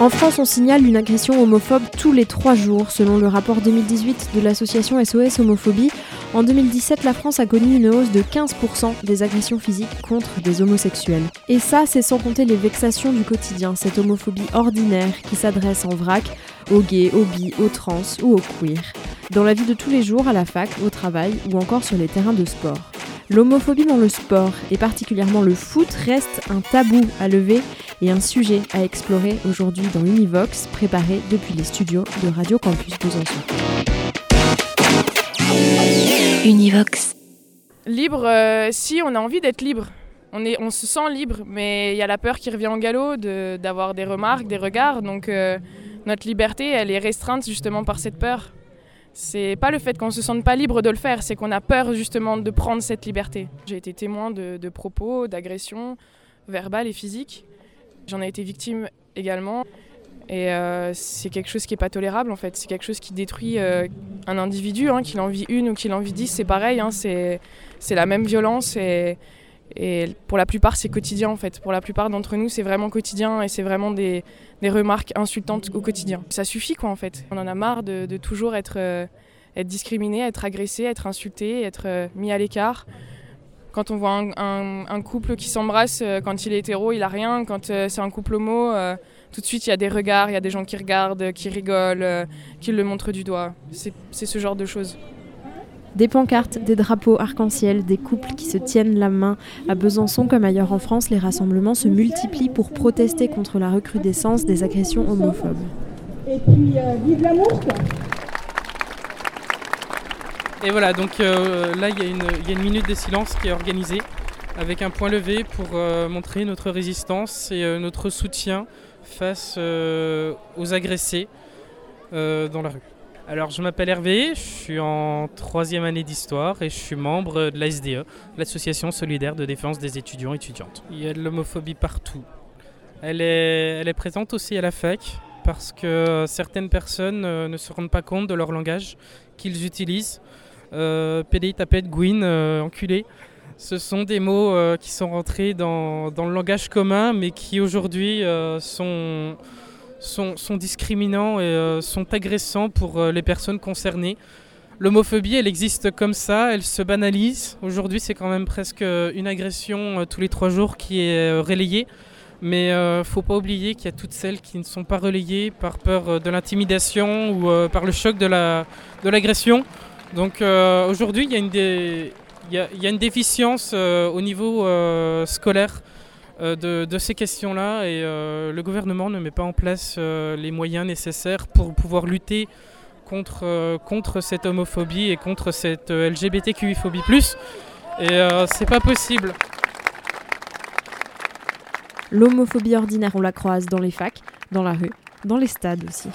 En France, on signale une agression homophobe tous les trois jours, selon le rapport 2018 de l'association SOS Homophobie. En 2017, la France a connu une hausse de 15% des agressions physiques contre des homosexuels. Et ça, c'est sans compter les vexations du quotidien, cette homophobie ordinaire qui s'adresse en vrac aux gays, aux bi, aux trans ou aux queer. Dans la vie de tous les jours, à la fac, au travail ou encore sur les terrains de sport. L'homophobie dans le sport, et particulièrement le foot, reste un tabou à lever et un sujet à explorer aujourd'hui dans Univox, préparé depuis les studios de Radio Campus Besançon. Univox. Libre, euh, si on a envie d'être libre. On, est, on se sent libre, mais il y a la peur qui revient en galop d'avoir des remarques, des regards. Donc euh, notre liberté, elle est restreinte justement par cette peur. C'est pas le fait qu'on se sente pas libre de le faire, c'est qu'on a peur justement de prendre cette liberté. J'ai été témoin de, propos, d'agressions verbales et physiques. J'en ai été victime également. Et euh, c'est quelque chose qui n'est pas tolérable en fait. C'est quelque chose qui détruit euh, un individu, hein, qu'il en vit une ou qu'il en vit dix, c'est pareil. Hein, c'est la même violence et, pour la plupart, c'est quotidien en fait. Pour la plupart d'entre nous, c'est vraiment quotidien et c'est vraiment des, remarques insultantes au quotidien. Ça suffit quoi en fait. On en a marre de, toujours être, euh, être discriminé, être agressé, être insulté, être euh, mis à l'écart. Quand on voit un, couple qui s'embrasse, euh, quand il est hétéro, il a rien. Quand c'est un couple homo, tout de suite il y a des regards, il y a des gens qui regardent, qui rigolent, qui le montrent du doigt. C'est ce genre de choses. Des pancartes, des drapeaux arc-en-ciel, des couples qui se tiennent la main. À Besançon comme ailleurs en France, les rassemblements se multiplient pour protester contre la recrudescence des agressions homophobes. Et puis, euh, vive l'amour Et voilà, donc euh, là, il y, a une minute de silence qui est organisée avec un point levé pour euh, montrer notre résistance et notre soutien face aux agressés dans la rue. Alors, je m'appelle Hervé, je suis en troisième année d'histoire et je suis membre de l'ASDE, l'Association solidaire de défense des étudiants et étudiantes. Il y a de l'homophobie partout. Elle est, présente aussi à la fac parce que certaines personnes euh, ne se rendent pas compte de leur langage qu'ils utilisent. Euh, PD, tapette, Gwyn, euh, enculé. Ce sont des mots euh, qui sont rentrés dans, le langage commun mais qui aujourd'hui sont sont, discriminants et euh, sont agressants pour euh, les personnes concernées. L'homophobie, elle existe comme ça, elle se banalise. Aujourd'hui, c'est quand même presque euh, une agression tous les trois jours qui est relayée. Mais ne faut pas oublier qu'il y a toutes celles qui ne sont pas relayées par peur de l'intimidation ou par le choc de l'agression. La, de Donc aujourd'hui, il y, a une déficience au niveau scolaire euh, de, ces questions-là et euh, le gouvernement ne met pas en place euh, les moyens nécessaires pour pouvoir lutter contre, cette homophobie et contre cette LGBTQI-phobie+. Et c'est pas possible. L'homophobie ordinaire, on la croise dans les facs, dans la rue, dans les stades aussi.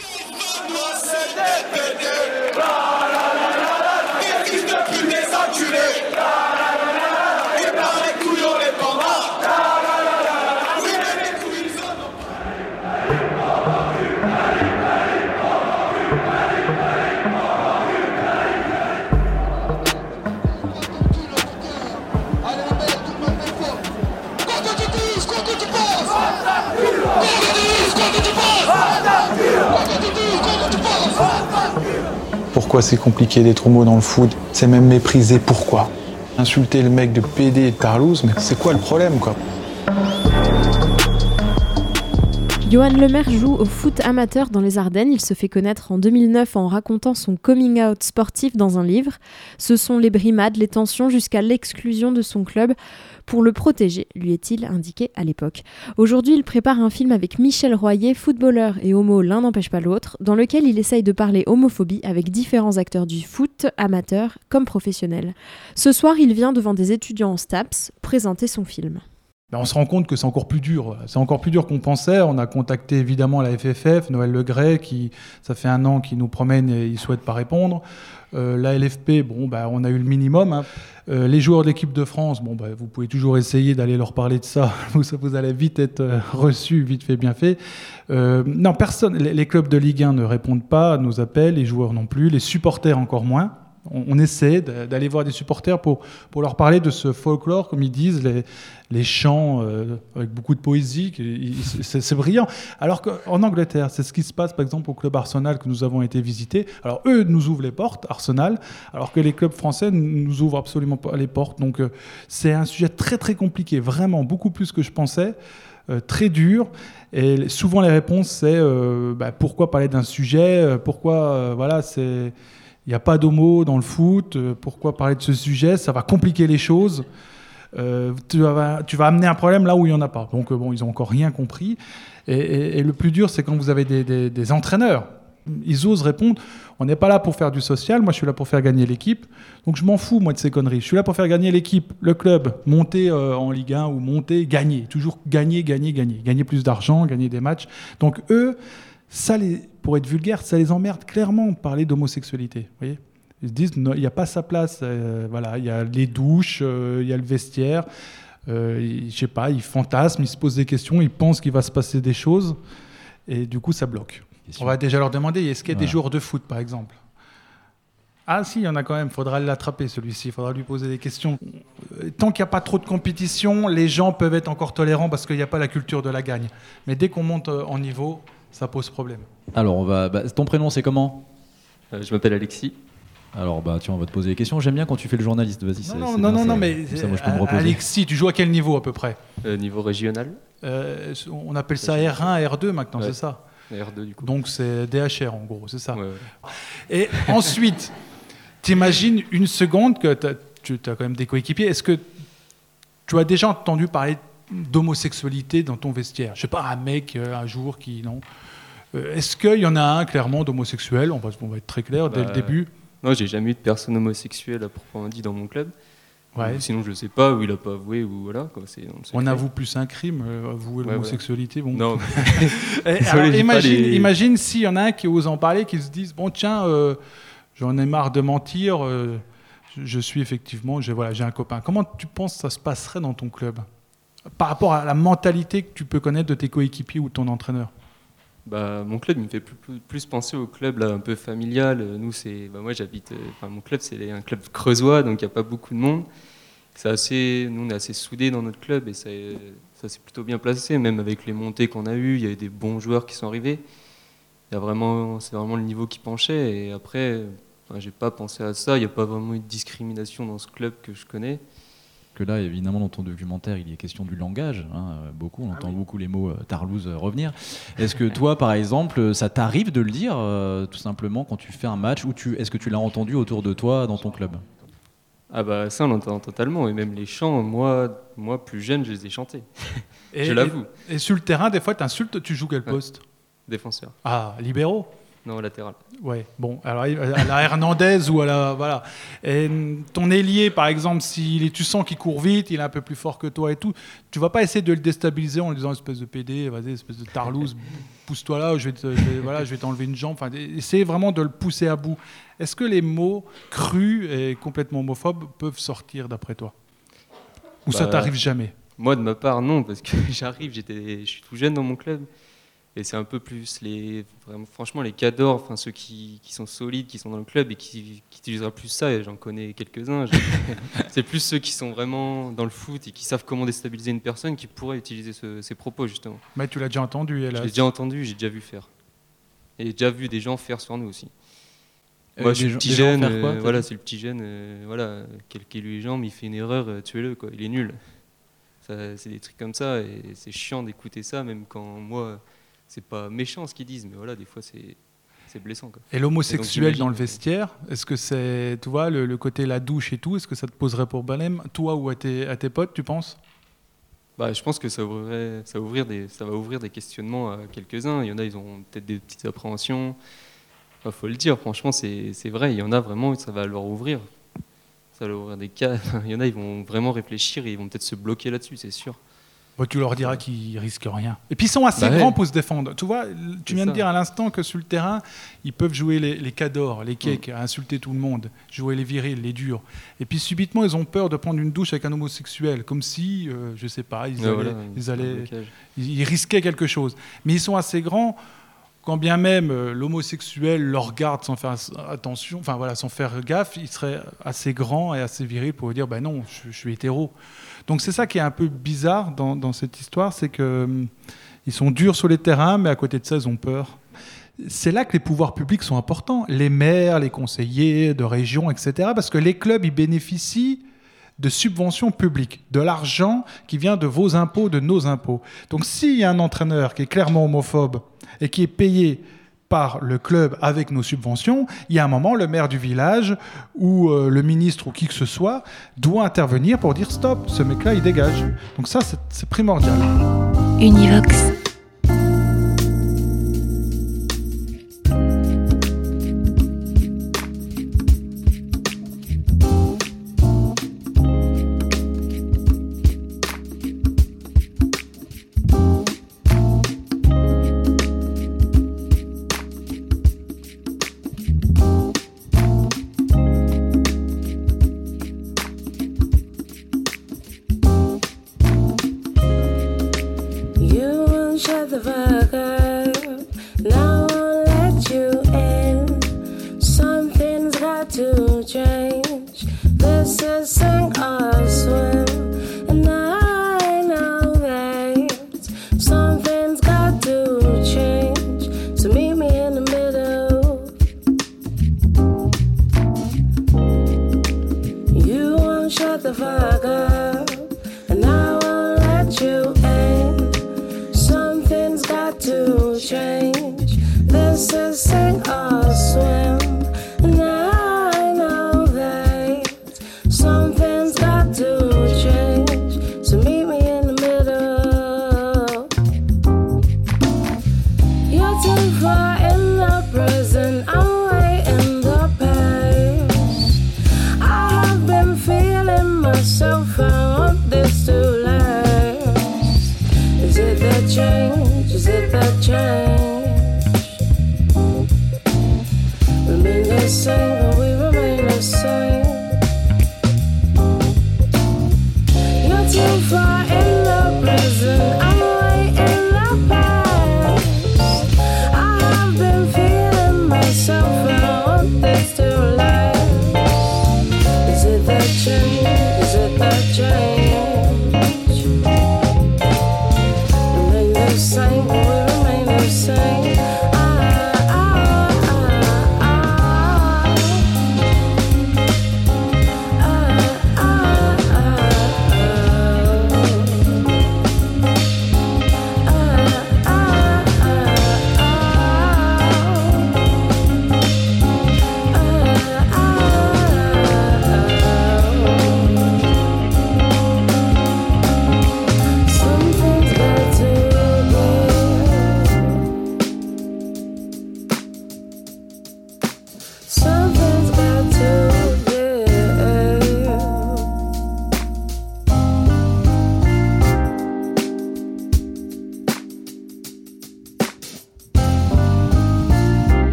Pourquoi c'est compliqué d'être homo dans le foot C'est même méprisé. Pourquoi Insulter le mec de PD et de Tarlouse, mais c'est quoi le problème quoi? Johan Lemaire joue au foot amateur dans les Ardennes. Il se fait connaître en 2009 en racontant son coming out sportif dans un livre. Ce sont les brimades, les tensions jusqu'à l'exclusion de son club pour le protéger, lui est-il indiqué à l'époque. Aujourd'hui, il prépare un film avec Michel Royer, footballeur et homo, l'un n'empêche pas l'autre, dans lequel il essaye de parler homophobie avec différents acteurs du foot, amateurs comme professionnels. Ce soir, il vient devant des étudiants en STAPS présenter son film. Ben, on se rend compte que c'est encore plus dur. C'est encore plus dur qu'on pensait. On a contacté évidemment la FFF, Noël Legray, qui ça fait un an qu'il nous promène et il souhaite pas répondre. Euh, la LFP, bon, ben, on a eu le minimum. hein. Euh, les joueurs de l'équipe de France, bon, ben, vous pouvez toujours essayer d'aller leur parler de ça. Vous, allez vite être euh, reçu, vite fait, bien fait. Non, personne. Les clubs de Ligue 1 ne répondent pas à nos appels, les joueurs non plus, les supporters encore moins. On, essaie d'aller voir des supporters pour, leur parler de ce folklore, comme ils disent, les, chants euh, avec beaucoup de poésie. C'est brillant. Alors qu'en Angleterre, c'est ce qui se passe par exemple au club Arsenal que nous avons été visiter. Alors eux nous ouvrent les portes, Arsenal, alors que les clubs français ne nous ouvrent absolument pas les portes. Donc euh, c'est un sujet très très compliqué, vraiment beaucoup plus que je pensais. euh, très dur et souvent les réponses c'est bah, pourquoi parler d'un sujet pourquoi voilà c'est il n'y a pas d'homo dans le foot, euh, pourquoi parler de ce sujet Ça va compliquer les choses. Euh, tu, vas, amener un problème là où il n'y en a pas. Donc euh, bon, ils n'ont encore rien compris. Et, le plus dur, c'est quand vous avez des, entraîneurs. Ils osent répondre, on n'est pas là pour faire du social, moi je suis là pour faire gagner l'équipe. Donc je m'en fous, moi, de ces conneries. Je suis là pour faire gagner l'équipe, le club, monter en Ligue 1 ou monter, gagner. Toujours gagner, gagner, gagner. Gagner plus d'argent, gagner des matchs. Donc eux, ça les, pour être vulgaire, ça les emmerde clairement de parler d'homosexualité. Voyez Ils se disent, il n'y a pas sa place. euh, voilà, il y a les douches, euh, il y a le vestiaire. Euh, ils- je sais pas, ils fantasment, ils se posent des questions, ils pensent qu'il va se passer des choses. Et du coup, ça bloque. On va déjà leur demander, est-ce qu'il y a des joueurs de foot, par exemple? Ah si, il y en a quand même, il faudra l'attraper celui-ci, il faudra lui poser des questions. Tant qu'il n'y a pas trop de compétition, les gens peuvent être encore tolérants parce qu'il n'y a pas la culture de la gagne. Mais dès qu'on monte en niveau, ça pose problème. Alors, on va. bah, ton prénom, c'est comment? Euh, Je m'appelle Alexis. Alors, bah, tiens, on va te poser des questions. J'aime bien quand tu fais le journaliste. Vas-y, Non, c'est non, bien, non, mais comme ça, moi, je peux me euh, reposer. Alexis, tu joues à quel niveau à peu près? Euh, niveau régional. Euh, On appelle ça R1, R2 maintenant, Ouais. c'est ça R2 du coup. Donc c'est DHR en gros, c'est ça. Ouais, ouais. Et ensuite, t'imagines une seconde que tu as quand même des coéquipiers. Est-ce que tu as déjà entendu parler d'homosexualité dans ton vestiaire Je sais pas, un mec euh, un jour qui non. Euh, Est-ce qu'il y en a un clairement d'homosexuel? On va, on va être très clair dès le Bah, début. Non, j'ai jamais eu de personne homosexuelle à proprement dit dans mon club. Ouais. Ou Sinon, je sais pas, ou il a pas avoué, ou voilà. Quoi, On avoue plus un crime, euh, avouer Ouais, l'homosexualité. Bon. Non. Alors, pas imagine, les- imagine s'il y en a un qui ose en parler, qui se dise bon tiens, euh, j'en ai marre de mentir, euh, je, je suis effectivement, j'ai voilà, j'ai un copain. Comment tu penses que ça se passerait dans ton club? Par rapport à la mentalité que tu peux connaître de tes coéquipiers ou de ton entraîneur Bah, mon club, il me fait plus, penser au club un peu familial. Euh, Nous, c'est, bah, moi, j'habite. euh, mon club, c'est un club creusois, donc il n'y a pas beaucoup de monde. C'est assez, nous, on est assez soudés dans notre club et ça, s'est plutôt bien placé, même avec les montées qu'on a eues. Il y a eu des bons joueurs qui sont arrivés. Il y a vraiment, c'est vraiment le niveau qui penchait. Et après, enfin, j'ai pas pensé à ça. Il n'y a pas vraiment eu de discrimination dans ce club que je connais. Que là, évidemment, dans ton documentaire, il y a question du langage. hein, beaucoup, on entend beaucoup les mots euh, Tarlouse euh, revenir. Est-ce que toi, par exemple, euh, ça t'arrive de le dire, euh, tout simplement, quand tu fais un match, ou tu, est-ce que tu l'as entendu autour de toi dans ton club? Ah bah ça on l'entend totalement et même les chants, moi, moi plus jeune je les ai chantés. Et- je l'avoue. Et, et sur le terrain, des fois, tu insultes, tu joues quel poste? Défenseur. Ah, libéraux Non, latéral. Ouais, bon, alors à la Hernandez ou à la. Voilà. Et ton ailier, par exemple, si tu sens qu'il court vite, il est un peu plus fort que toi et tout, tu vas pas essayer de le déstabiliser en lui disant espèce de PD, vas-y, espèce de tarlouse, pousse-toi là, je vais te- je vais- voilà, je vais t'enlever une jambe. Enfin, essayer vraiment de le pousser à bout. Est-ce que les mots crus et complètement homophobes peuvent sortir d'après toi? Ou ça Bah, t'arrive jamais? Moi de ma part non parce que j'arrive, j'étais, je suis tout jeune dans mon club et c'est un peu plus les, vraiment, franchement les cadors, enfin ceux qui, qui sont solides, qui sont dans le club et qui, qui utilisera plus ça. Et j'en connais quelques-uns. j'ai- c'est plus ceux qui sont vraiment dans le foot et qui savent comment déstabiliser une personne qui pourraient utiliser ce- ces propos justement. Mais tu l'as déjà entendu, hélas. l'ai déjà entendu, j'ai déjà vu faire. Et j'ai déjà vu des gens faire sur nous aussi. Euh, Moi, je suis le petit jeune, quoi, euh, voilà, c'est le petit jeune, euh, voilà, quel qu'il lui les jambes, il fait une erreur, euh, tuez-le, quoi, il est nul. C'est des trucs comme ça, et c'est chiant d'écouter ça, même quand moi, c'est pas méchant ce qu'ils disent, mais voilà, des fois c'est c'est blessant. Quoi. Et l'homosexuel dans le vestiaire, est-ce que c'est, tu vois, le, le côté la douche et tout, est-ce que ça te poserait pour problème, toi ou à tes, à tes potes, tu penses? Bah, je pense que ça, ouvrirait, ça, va ouvrir des, ça va ouvrir des questionnements à quelques-uns. Il y en a, ils ont peut-être des petites appréhensions. Il faut le dire, franchement, c'est c'est vrai. Il y en a vraiment, ça va leur ouvrir. Ça va leur ouvrir des cas. Il y en a, ils vont vraiment réfléchir et ils vont peut-être se bloquer là-dessus, c'est sûr. Tu leur diras qu'ils risquent rien. Et puis ils sont assez Bah ouais. grands pour se défendre. Tu vois, tu viens de dire à l'instant que sur le terrain, ils peuvent jouer les, les cadors, les cakes, insulter tout le monde, jouer les virils, les durs. Et puis subitement, ils ont peur de prendre une douche avec un homosexuel, comme si, euh, je sais pas, ils Ouais, allaient, voilà, ils, c'est un allaient- blocage. ils- ils risquaient quelque chose. Mais ils sont assez grands. Quand bien même euh, l'homosexuel leur regarde sans faire attention, enfin voilà, sans faire gaffe, il serait assez grand et assez viril pour dire ben non, je, suis hétéro. Donc c'est ça qui est un peu bizarre dans, dans cette histoire, c'est que hum, ils sont durs sur les terrains, mais à côté de ça, ils ont peur. C'est là que les pouvoirs publics sont importants, les maires, les conseillers de région, etc. Parce que les clubs, ils bénéficient de subventions publiques, de l'argent qui vient de vos impôts, de nos impôts. Donc s'il y a un entraîneur qui est clairement homophobe et qui est payé par le club avec nos subventions, il y a un moment, le maire du village ou euh, le ministre ou qui que ce soit doit intervenir pour dire stop, ce mec-là, il dégage. Donc ça, c'est- primordial. Univox. the vibe.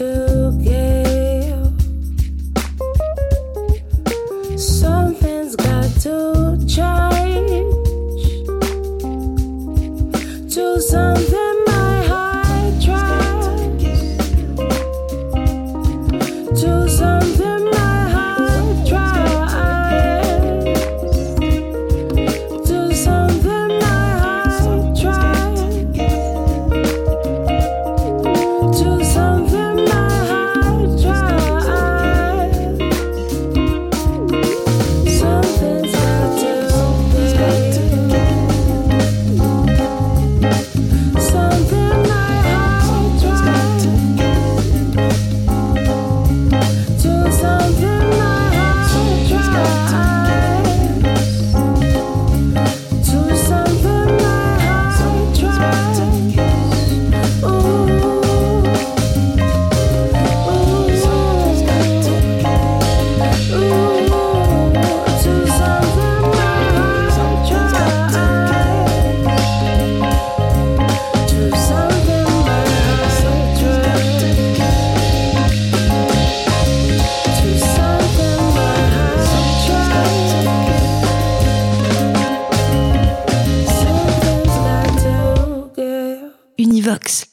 to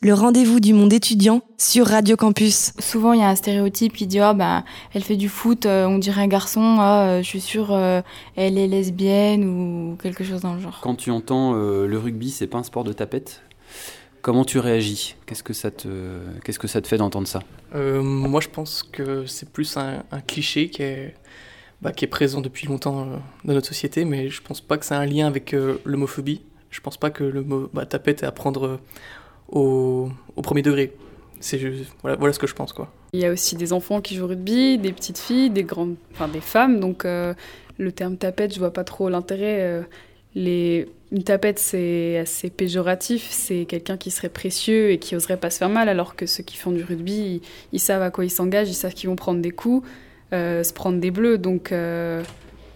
le rendez-vous du monde étudiant sur Radio Campus. Souvent, il y a un stéréotype qui dit oh, bah, elle fait du foot, euh, on dirait un garçon, ah, euh, je suis sûre euh, elle est lesbienne ou quelque chose dans le genre. Quand tu entends euh, le rugby, c'est pas un sport de tapette, comment tu réagis? Qu'est-ce que ça te, qu'est-ce que ça te fait d'entendre ça? Euh, moi, je pense que c'est plus un, un cliché qui est, bah, qui est présent depuis longtemps euh, dans notre société, mais je pense pas que c'est un lien avec euh, l'homophobie. Je pense pas que le mot bah, tapette est à prendre euh, au, au premier degré. C'est voilà, voilà ce que je pense, quoi. Il y a aussi des enfants qui jouent au rugby, des petites filles, des grandes, enfin des femmes. Donc euh, le terme tapette, je vois pas trop l'intérêt. euh, les... Une tapette, c'est assez péjoratif. C'est quelqu'un qui serait précieux et qui oserait pas se faire mal, alors que ceux qui font du rugby, ils, ils savent à quoi ils s'engagent, ils savent qu'ils vont prendre des coups, euh, se prendre des bleus. Donc euh,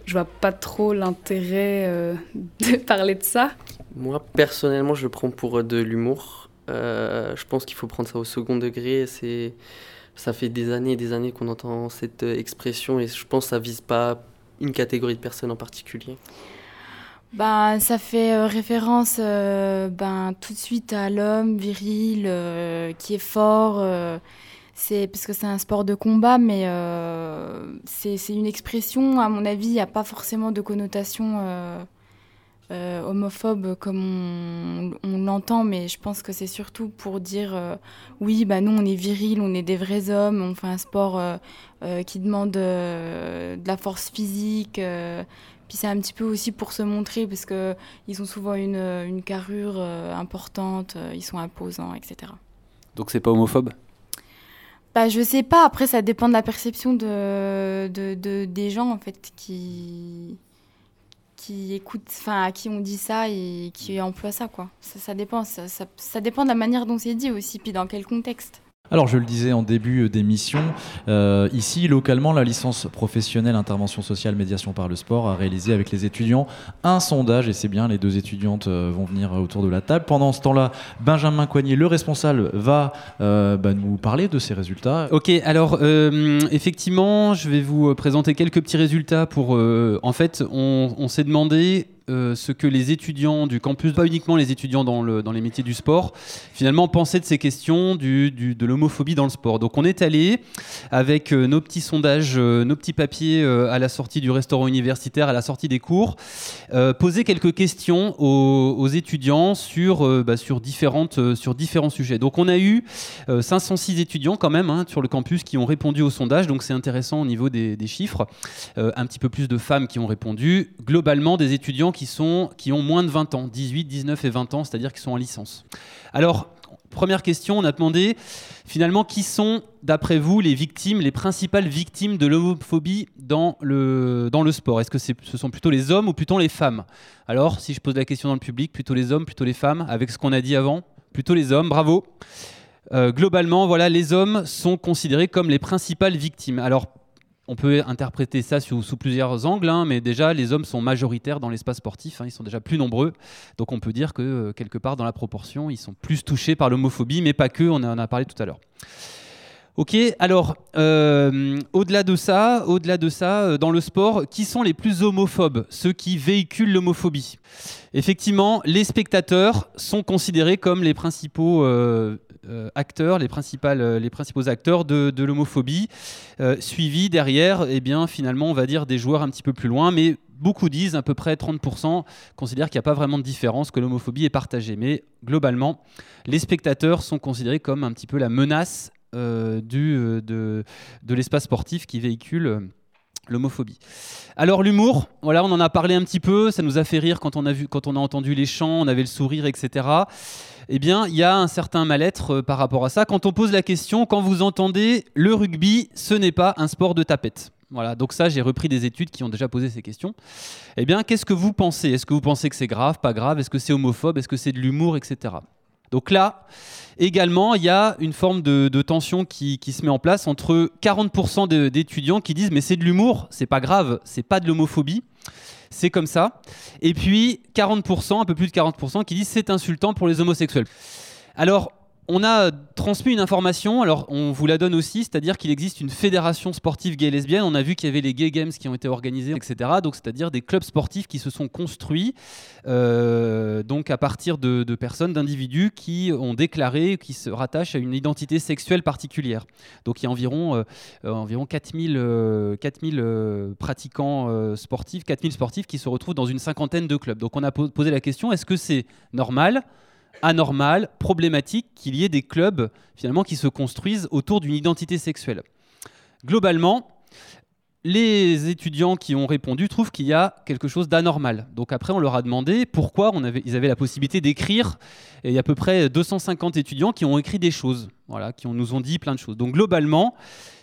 je vois pas trop l'intérêt euh, de parler de ça. Moi, personnellement, je le prends pour de l'humour. Euh, je pense qu'il faut prendre ça au second degré. C'est, ça fait des années et des années qu'on entend cette euh, expression et je pense que ça vise pas une catégorie de personnes en particulier. Ben, ça fait euh, référence ben, tout de suite à l'homme viril qui est fort. c'est parce que c'est un sport de combat, mais c'est une expression, à mon avis, il n'y a pas forcément de connotation euh, homophobe comme on, on l'entend, mais je pense que c'est surtout pour dire euh, oui, bah nous on est viril, on est des vrais hommes, on fait un sport euh, qui demande de la force physique. puis c'est un petit peu aussi pour se montrer parce que ils ont souvent une, une carrure importante, ils sont imposants, etc. Donc c'est pas homophobe? Bah, je sais pas, après ça dépend de la perception de, de, de- des gens en fait qui, qui écoutent, enfin à qui on dit ça et qui emploient ça quoi. Ça, ça dépend, ça, ça, ça dépend de la manière dont c'est dit aussi, puis dans quel contexte. Alors, je le disais en début d'émission, euh, ici, localement, la licence professionnelle intervention sociale médiation par le sport a réalisé avec les étudiants un sondage, et c'est bien, les deux étudiantes euh, vont venir autour de la table. Pendant ce temps-là, Benjamin Coignet, le responsable, va euh, bah, nous parler de ces résultats. Ok, alors effectivement, je vais vous présenter quelques petits résultats pour. en fait, on s'est demandé euh, ce que les étudiants du campus, pas uniquement les étudiants dans, le, dans les métiers du sport, finalement pensaient de ces questions de l'homophobie dans le sport. Donc on est allé avec euh, nos petits sondages, euh, nos petits papiers à la sortie du restaurant universitaire, à la sortie des cours, poser quelques questions aux, étudiants sur, bah, sur, différents sujets. Donc on a eu euh, 506 étudiants quand même hein, sur le campus qui ont répondu au sondage, donc c'est intéressant au niveau des, chiffres. Un petit peu plus de femmes qui ont répondu. Globalement, des étudiants qui, sont, qui ont moins de 20 ans, 18, 19 et 20 ans, c'est-à-dire qui sont en licence. Alors, première question, on a demandé finalement qui sont, d'après vous, les victimes, les principales victimes de l'homophobie dans le, dans le sport? Est-ce que ce sont plutôt les hommes ou plutôt les femmes? Alors, si je pose la question dans le public, plutôt les hommes, plutôt les femmes, avec ce qu'on a dit avant Plutôt les hommes, bravo. Euh, globalement, voilà, les hommes sont considérés comme les principales victimes. Alors, on peut interpréter ça sous, plusieurs angles, hein, mais déjà, les hommes sont majoritaires dans l'espace sportif, hein, ils sont déjà plus nombreux. Donc, on peut dire que, euh, quelque part, dans la proportion, ils sont plus touchés par l'homophobie, mais pas que, on en a parlé tout à l'heure. Ok, alors euh, au-delà de ça, au-delà de ça, euh, dans le sport, qui sont les plus homophobes, ceux qui véhiculent l'homophobie Effectivement, les spectateurs sont considérés comme les principaux acteurs, les, principales, euh, les principaux acteurs de, l'homophobie, euh, suivis derrière, eh bien finalement, on va dire des joueurs un petit peu plus loin, mais beaucoup disent, à peu près 30%, considèrent qu'il n'y a pas vraiment de différence, que l'homophobie est partagée. Mais globalement, les spectateurs sont considérés comme un petit peu la menace euh, du, euh, de, l'espace sportif qui véhicule euh, l'homophobie. Alors l'humour, voilà, on en a parlé un petit peu, ça nous a fait rire quand on a vu, quand on a entendu les chants, on avait le sourire, etc. Eh bien, il y a un certain mal-être euh, par rapport à ça. Quand on pose la question, quand vous entendez le rugby, ce n'est pas un sport de tapette. Voilà, donc ça, j'ai repris des études qui ont déjà posé ces questions. Eh bien, qu'est-ce que vous pensez? Est-ce que vous pensez que c'est grave, pas grave? Est-ce que c'est homophobe? Est-ce que c'est de l'humour, etc. Donc là, également, il y a une forme de, tension qui, se met en place entre 40% de- d'étudiants qui disent mais c'est de l'humour, c'est pas grave, c'est pas de l'homophobie, c'est comme ça. Et puis 40%, un peu plus de 40% qui disent c'est insultant pour les homosexuels. Alors, on a transmis une information, alors on vous la donne aussi, c'est-à-dire qu'il existe une fédération sportive gay lesbienne. On a vu qu'il y avait les Gay Games qui ont été organisés, etc. Donc c'est-à-dire des clubs sportifs qui se sont construits euh, donc à partir de, personnes, d'individus qui ont déclaré, qui se rattachent à une identité sexuelle particulière. Donc il y a environ, euh, euh, environ 4000, euh, 4000 euh, pratiquants sportifs, 4000 sportifs qui se retrouvent dans une cinquantaine de clubs. Donc on a po- posé la question, est-ce que c'est normal anormal, problématique qu'il y ait des clubs finalement qui se construisent autour d'une identité sexuelle. Globalement, les étudiants qui ont répondu trouvent qu'il y a quelque chose d'anormal. Donc après, on leur a demandé pourquoi ils avaient la possibilité d'écrire. Et il y a à peu près 250 étudiants qui ont écrit des choses, voilà, qui nous ont dit plein de choses. Donc globalement,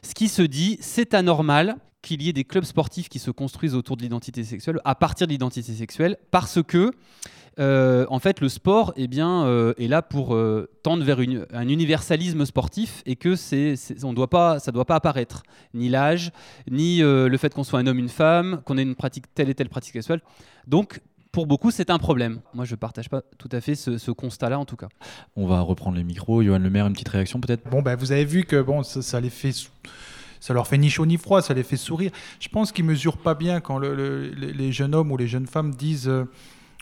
ce qui se dit, c'est anormal qu'il y ait des clubs sportifs qui se construisent autour de l'identité sexuelle, à partir de l'identité sexuelle, parce que euh, en fait, le sport eh bien, euh, est là pour euh, tendre vers une- un universalisme sportif et que c'est, on doit pas, ça ne doit pas apparaître. Ni l'âge, ni euh, le fait qu'on soit un homme, une femme, qu'on ait une pratique, telle et telle pratique sexuelle. Donc, pour beaucoup, c'est un problème. Moi, je ne partage pas tout à fait ce, ce constat-là, en tout cas. On va reprendre les micros. Johan Le Maire, une petite réaction peut-être? Bon, ben, vous avez vu que bon, ça, ça les fait. Ça leur fait ni chaud ni froid, ça les fait sourire. Je pense qu'ils mesurent pas bien quand le- le- les les jeunes hommes ou les jeunes femmes disent euh,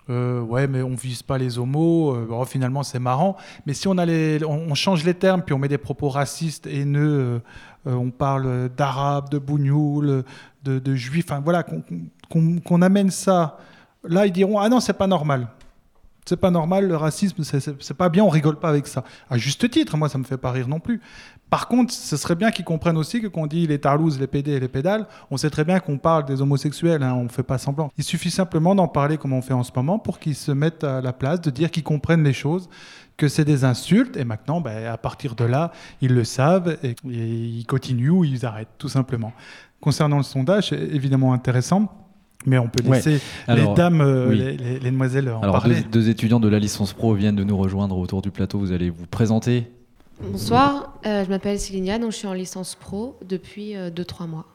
euh, ouais mais on vise pas les homos. euh, finalement c'est marrant. Mais si on, on, change les termes puis on met des propos racistes, haineux, euh, on parle d'arabes, de bougnoul, de, de juifs, enfin voilà, qu'on amène ça. Là ils diront ah non c'est pas normal. C'est pas normal, le racisme, c'est- pas bien, on rigole pas avec ça. À juste titre, moi, ça me fait pas rire non plus. Par contre, ce serait bien qu'ils comprennent aussi que quand on dit les tarlouses, les PD et les pédales, on sait très bien qu'on parle des homosexuels, hein, on fait pas semblant. Il suffit simplement d'en parler comme on fait en ce moment pour qu'ils se mettent à la place, de dire qu'ils comprennent les choses, que c'est des insultes, et maintenant, ben, à partir de là, ils le savent, et, et ils continuent ou ils arrêtent, tout simplement. Concernant le sondage, évidemment intéressant. Mais on peut Ouais. laisser Alors, les dames, euh, oui. les, les- les demoiselles en Alors, deux, parler. deux étudiants de la licence pro viennent de nous rejoindre autour du plateau. Vous allez vous présenter. Bonsoir, euh, je m'appelle Célinia, donc je suis en licence pro depuis 2-3 mois.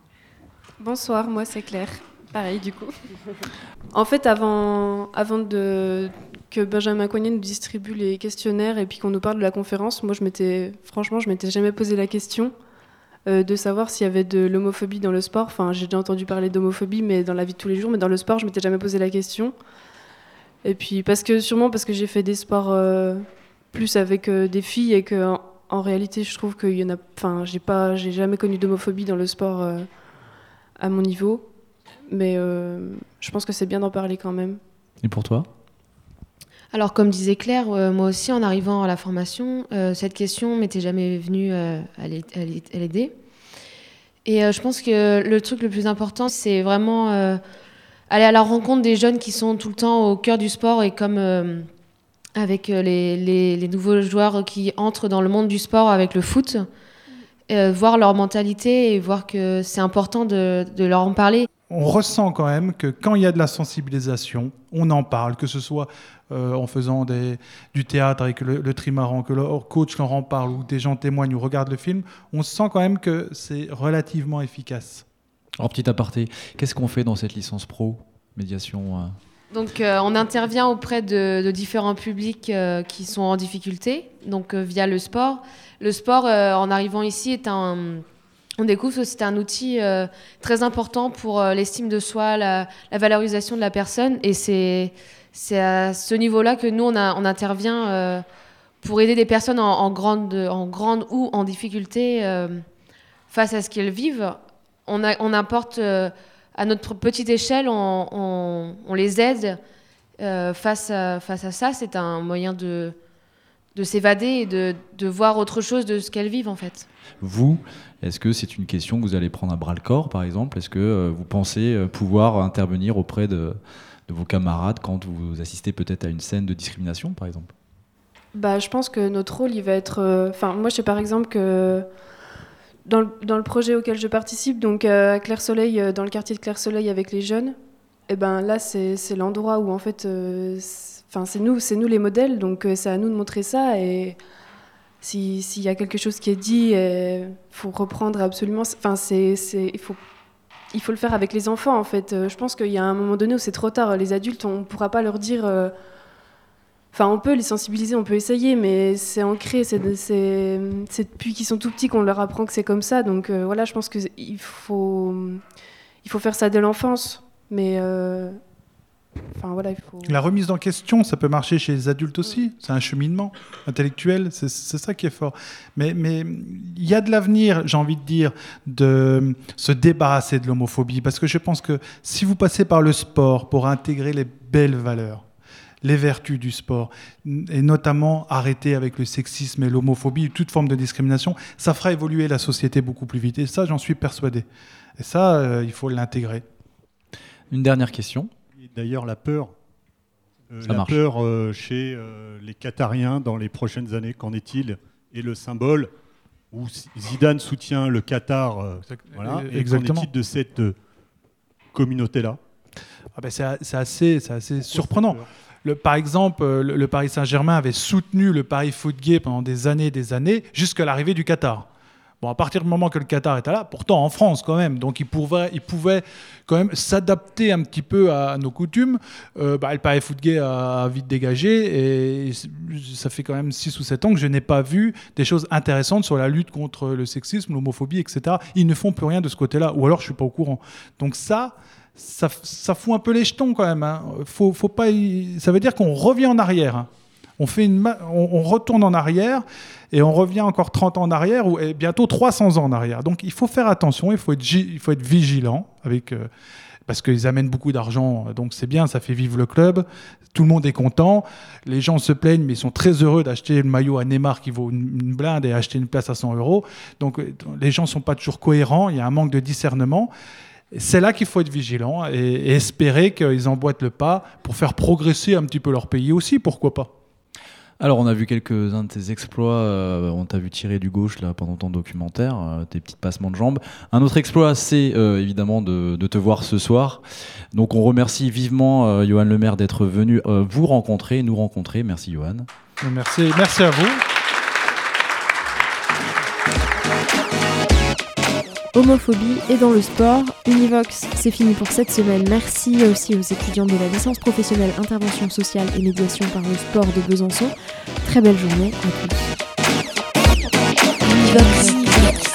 Bonsoir, moi c'est Claire. Pareil du coup. en fait, avant, avant de, que Benjamin Coignet nous distribue les questionnaires et puis qu'on nous parle de la conférence, moi je m'étais, franchement, je m'étais jamais posé la question euh, de savoir s'il y avait de l'homophobie dans le sport. Enfin, j'ai déjà entendu parler d'homophobie, mais dans la vie de tous les jours, mais dans le sport, je m'étais jamais posé la question. Et puis parce que sûrement parce que j'ai fait des sports euh, plus avec euh, des filles et que en, en réalité, je trouve qu'il y en a. Enfin, j'ai pas, j'ai jamais connu d'homophobie dans le sport à mon niveau, mais je pense que c'est bien d'en parler quand même. Et pour toi? Alors, comme disait Claire, euh, moi aussi, en arrivant à la formation, euh, cette question m'était jamais venue euh, à l'ai- à l'ai- à l'aider. Et je pense que le truc le plus important, c'est vraiment aller à la rencontre des jeunes qui sont tout le temps au cœur du sport et comme avec les, nouveaux joueurs qui entrent dans le monde du sport avec le foot, voir leur mentalité et voir que c'est important de leur en parler. On ressent quand même que quand il y a de la sensibilisation, on en parle, que ce soit euh, en faisant des, du théâtre avec le, le trimaran, que leur coach leur en parle, ou des gens témoignent ou regardent le film, on sent quand même que c'est relativement efficace. Alors, petit aparté, qu'est-ce qu'on fait dans cette licence pro Médiation euh, Donc, euh, on intervient auprès de, de différents publics euh, qui sont en difficulté, donc euh, via le sport. Le sport, euh, en arrivant ici, est un. On découvre que c'est un outil euh, très important pour euh, l'estime de soi, la, valorisation de la personne. Et c'est à ce niveau-là que nous, on, intervient euh, pour aider des personnes en, grande, ou en difficulté face à ce qu'elles vivent. On, apporte à notre petite échelle, on, les aide face à ça. C'est un moyen de, de s'évader et de, de voir autre chose de ce qu'elles vivent en fait. Vous, est-ce que c'est une question que vous allez prendre à bras le corps, par exemple? Est-ce que euh, vous pensez euh, pouvoir intervenir auprès de, de vos camarades quand vous assistez peut-être à une scène de discrimination, par exemple? Bah, je pense que notre rôle, il va être. euh, Enfin, moi, je sais par exemple que dans le, dans le projet auquel je participe, donc euh, à Claire Soleil, euh, dans le quartier de Claire Soleil avec les jeunes, et ben là, c'est c'est l'endroit où en fait, euh, enfin, c'est nous, c'est nous les modèles, donc euh, c'est à nous de montrer ça. Et si- s'il y a quelque chose qui est dit, il faut reprendre absolument. Enfin, c'est, il faut. Il faut le faire avec les enfants, en fait. Euh, Je pense qu'il y a un moment donné où c'est trop tard. Les adultes, on ne pourra pas leur dire. euh, Enfin, on peut les sensibiliser, on peut essayer, mais c'est ancré, c'est de- c'est c'est depuis qu'ils sont tout petits qu'on leur apprend que c'est comme ça. Donc euh, voilà, je pense qu'il faut, il faut faire ça dès l'enfance. Mais euh, enfin voilà, il faut. La remise en question, ça peut marcher chez les adultes aussi. C'est un cheminement intellectuel, c'est ça qui est fort. Mais mais il y a de l'avenir, j'ai envie de dire, de se débarrasser de l'homophobie. Parce que je pense que si vous passez par le sport pour intégrer les belles valeurs, les vertus du sport, et notamment arrêter avec le sexisme et l'homophobie, toute forme de discrimination, ça fera évoluer la société beaucoup plus vite. Et ça, j'en suis persuadé. Et ça, euh, il faut l'intégrer. Une dernière question. D'ailleurs, la peur, euh, la marche. peur euh, chez euh, les Qatariens dans les prochaines années, qu'en est-il Et le symbole où Zidane soutient le Qatar, euh, voilà, et qu'en est-il de cette euh, communauté-là? Ah ben, c'est assez, c'est assez surprenant. Le, par exemple, le, le Paris Saint-Germain avait soutenu le Paris Foot Gay pendant des années et des années, jusqu'à l'arrivée du Qatar. Bon, à partir du moment que le Qatar était là, pourtant en France quand même, donc il pouvait, quand même s'adapter un petit peu à, nos coutumes. Euh, bah, le Paris Gay a vite dégagé et ça fait quand même 6 ou 7 ans que je n'ai pas vu des choses intéressantes sur la lutte contre le sexisme, l'homophobie, etc. Ils ne font plus rien de ce côté-là, ou alors je suis pas au courant. Donc ça, ça, fout un peu les jetons quand même. hein. Faut, faut pas Ça veut dire qu'on revient en arrière. hein. On, retourne en arrière et on revient encore 30 ans en arrière ou bientôt 300 ans en arrière. Donc il faut faire attention, il faut être, vigilant avec. euh, parce qu'ils amènent beaucoup d'argent, donc c'est bien, ça fait vivre le club. Tout le monde est content. Les gens se plaignent, mais ils sont très heureux d'acheter le maillot à Neymar qui vaut une, blinde et acheter une place à 100 euros. Donc euh, les gens sont pas toujours cohérents, il y a un manque de discernement. C'est là qu'il faut être vigilant et espérer qu'ils emboîtent le pas pour faire progresser un petit peu leur pays aussi, pourquoi pas. Alors, on a vu quelques-uns de tes exploits. euh, on t'a vu tirer du gauche là pendant ton documentaire, euh, tes petits passements de jambes. Un autre exploit, c'est euh, évidemment de, te voir ce soir. Donc, on remercie vivement Johan Lemaire d'être venu vous rencontrer, nous rencontrer. Merci, Johan. Merci, merci à vous. Homophobie et dans le sport. Univox, c'est fini pour cette semaine. Merci aussi aux étudiants de la licence professionnelle intervention sociale et médiation par le sport de Besançon. Très belle journée à tous. Univox.